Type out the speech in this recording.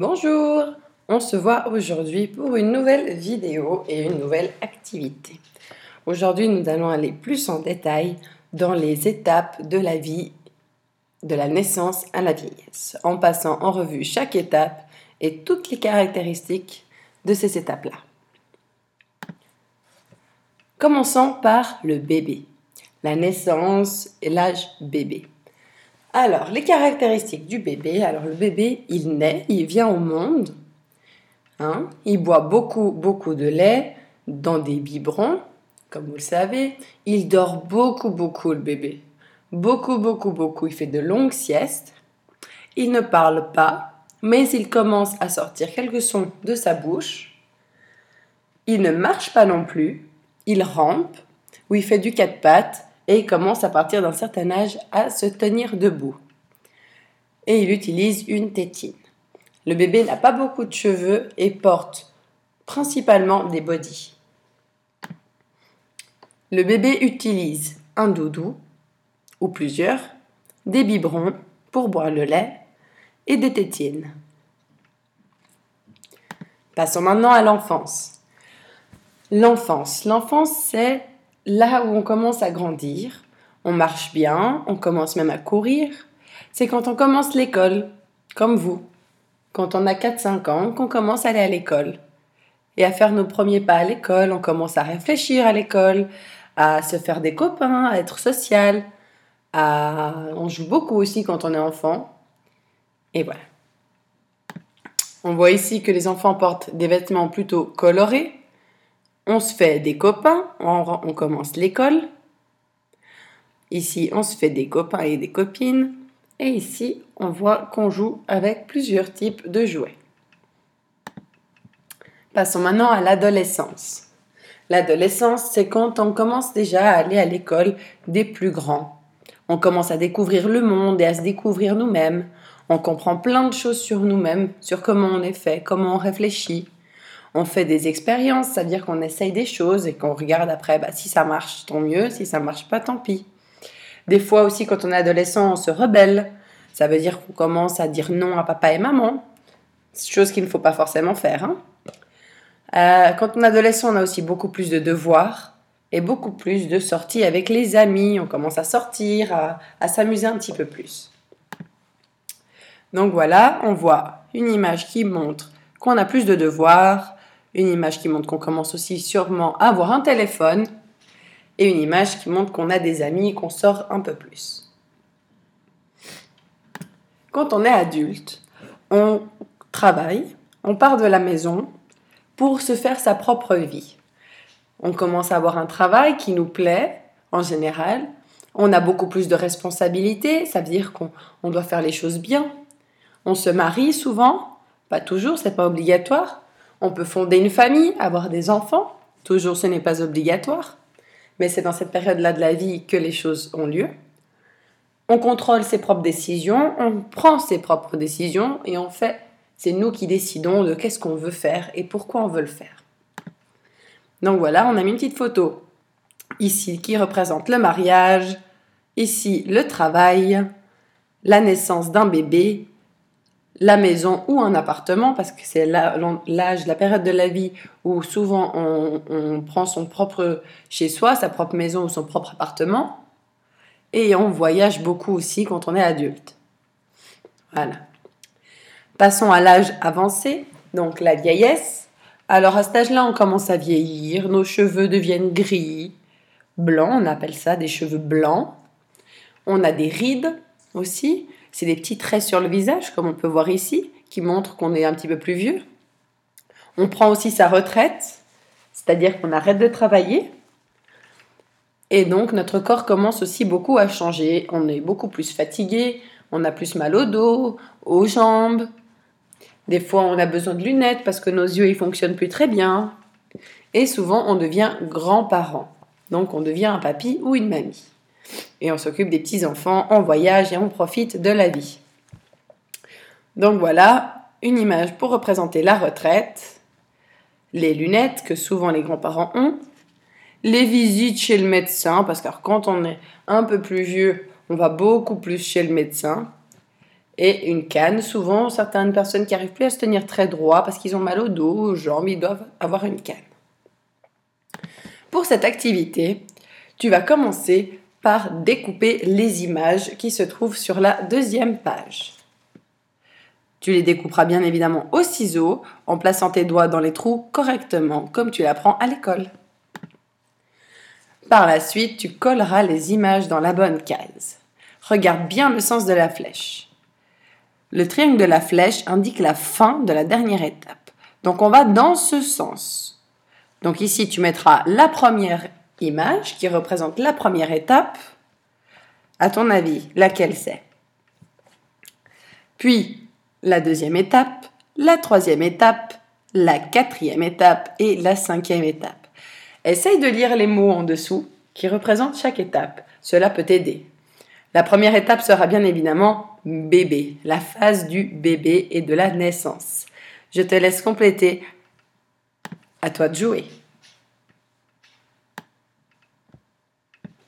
Bonjour, on se voit aujourd'hui pour une nouvelle vidéo et une nouvelle activité. Aujourd'hui, nous allons aller plus en détail dans les étapes de la vie, de la naissance à la vieillesse, en passant en revue chaque étape et toutes les caractéristiques de ces étapes-là. Commençons par le bébé, la naissance et l'âge bébé. Alors, les caractéristiques du bébé. Alors, le bébé, il naît, il vient au monde. Hein, il boit beaucoup, beaucoup de lait dans des biberons, comme vous le savez. Il dort beaucoup, beaucoup, le bébé. Beaucoup, beaucoup, beaucoup. Il fait de longues siestes. Il ne parle pas, mais il commence à sortir quelques sons de sa bouche. Il ne marche pas non plus. Il rampe, ou il fait du quatre pattes et commence à partir d'un certain âge à se tenir debout. Et il utilise une tétine. Le bébé n'a pas beaucoup de cheveux et porte principalement des bodys. Le bébé utilise un doudou ou plusieurs, des biberons pour boire le lait et des tétines. Passons maintenant à l'enfance. L'enfance. L'enfance, c'est là où on commence à grandir, on marche bien, on commence même à courir, c'est quand on commence l'école, comme vous. Quand on a 4-5 ans, qu'on commence à aller à l'école. Et à faire nos premiers pas à l'école, on commence à réfléchir à l'école, à se faire des copains, à être social. On joue beaucoup aussi quand on est enfant. Et voilà. On voit ici que les enfants portent des vêtements plutôt colorés, on se fait des copains, on, commence l'école. Ici, on se fait des copains et des copines. Et ici, on voit qu'on joue avec plusieurs types de jouets. Passons maintenant à l'adolescence. L'adolescence, c'est quand on commence déjà à aller à l'école des plus grands. On commence à découvrir le monde et à se découvrir nous-mêmes. On comprend plein de choses sur nous-mêmes, sur comment on est fait, comment on réfléchit on fait des expériences, c'est-à-dire qu'on essaye des choses et qu'on regarde après, bah, si ça marche, tant mieux, si ça marche pas, tant pis. Des fois aussi, quand on est adolescent, on se rebelle. Ça veut dire qu'on commence à dire non à papa et maman, chose qu'il ne faut pas forcément faire. Hein. Euh, quand on est adolescent, on a aussi beaucoup plus de devoirs et beaucoup plus de sorties avec les amis. On commence à sortir, à, à s'amuser un petit peu plus. Donc voilà, on voit une image qui montre qu'on a plus de devoirs, une image qui montre qu'on commence aussi sûrement à avoir un téléphone et une image qui montre qu'on a des amis et qu'on sort un peu plus. Quand on est adulte, on travaille, on part de la maison pour se faire sa propre vie. On commence à avoir un travail qui nous plaît en général. On a beaucoup plus de responsabilités, ça veut dire qu'on doit faire les choses bien. On se marie souvent, pas toujours, c'est pas obligatoire. On peut fonder une famille, avoir des enfants. Toujours, ce n'est pas obligatoire. Mais c'est dans cette période-là de la vie que les choses ont lieu. On contrôle ses propres décisions, on prend ses propres décisions et en fait, c'est nous qui décidons de qu'est-ce qu'on veut faire et pourquoi on veut le faire. Donc voilà, on a mis une petite photo ici qui représente le mariage, ici le travail, la naissance d'un bébé la maison ou un appartement, parce que c'est l'âge, la période de la vie où souvent on, prend son propre chez soi, sa propre maison ou son propre appartement. Et on voyage beaucoup aussi quand on est adulte. Voilà. Passons à l'âge avancé, donc la vieillesse. Alors à cet âge-là, on commence à vieillir, nos cheveux deviennent gris, blancs, on appelle ça des cheveux blancs. On a des rides aussi, c'est des petits traits sur le visage, comme on peut voir ici, qui montrent qu'on est un petit peu plus vieux. On prend aussi sa retraite, c'est-à-dire qu'on arrête de travailler. Et donc notre corps commence aussi beaucoup à changer. On est beaucoup plus fatigué, on a plus mal au dos, aux jambes. Des fois on a besoin de lunettes parce que nos yeux ils fonctionnent plus très bien. Et souvent on devient grand-parent. Donc on devient un papy ou une mamie et on s'occupe des petits-enfants, on voyage et on profite de la vie. Donc voilà, une image pour représenter la retraite, les lunettes que souvent les grands-parents ont, les visites chez le médecin, parce que quand on est un peu plus vieux, on va beaucoup plus chez le médecin, et une canne. Souvent, certaines personnes qui n'arrivent plus à se tenir très droit parce qu'ils ont mal au dos, aux jambes, ils doivent avoir une canne. Pour cette activité, tu vas commencer par découper les images qui se trouvent sur la deuxième page. Tu les découperas bien évidemment au ciseau en plaçant tes doigts dans les trous correctement comme tu l'apprends à l'école. Par la suite, tu colleras les images dans la bonne case. Regarde bien le sens de la flèche. Le triangle de la flèche indique la fin de la dernière étape. Donc on va dans ce sens. Donc ici, tu mettras la première image qui représente la première étape. À ton avis, laquelle c'est? Puis la deuxième étape, la troisième étape, la quatrième étape et la cinquième étape. Essaye de lire les mots en dessous qui représentent chaque étape. Cela peut t'aider. La première étape sera bien évidemment bébé, la phase du bébé et de la naissance. Je te laisse compléter. À toi de jouer.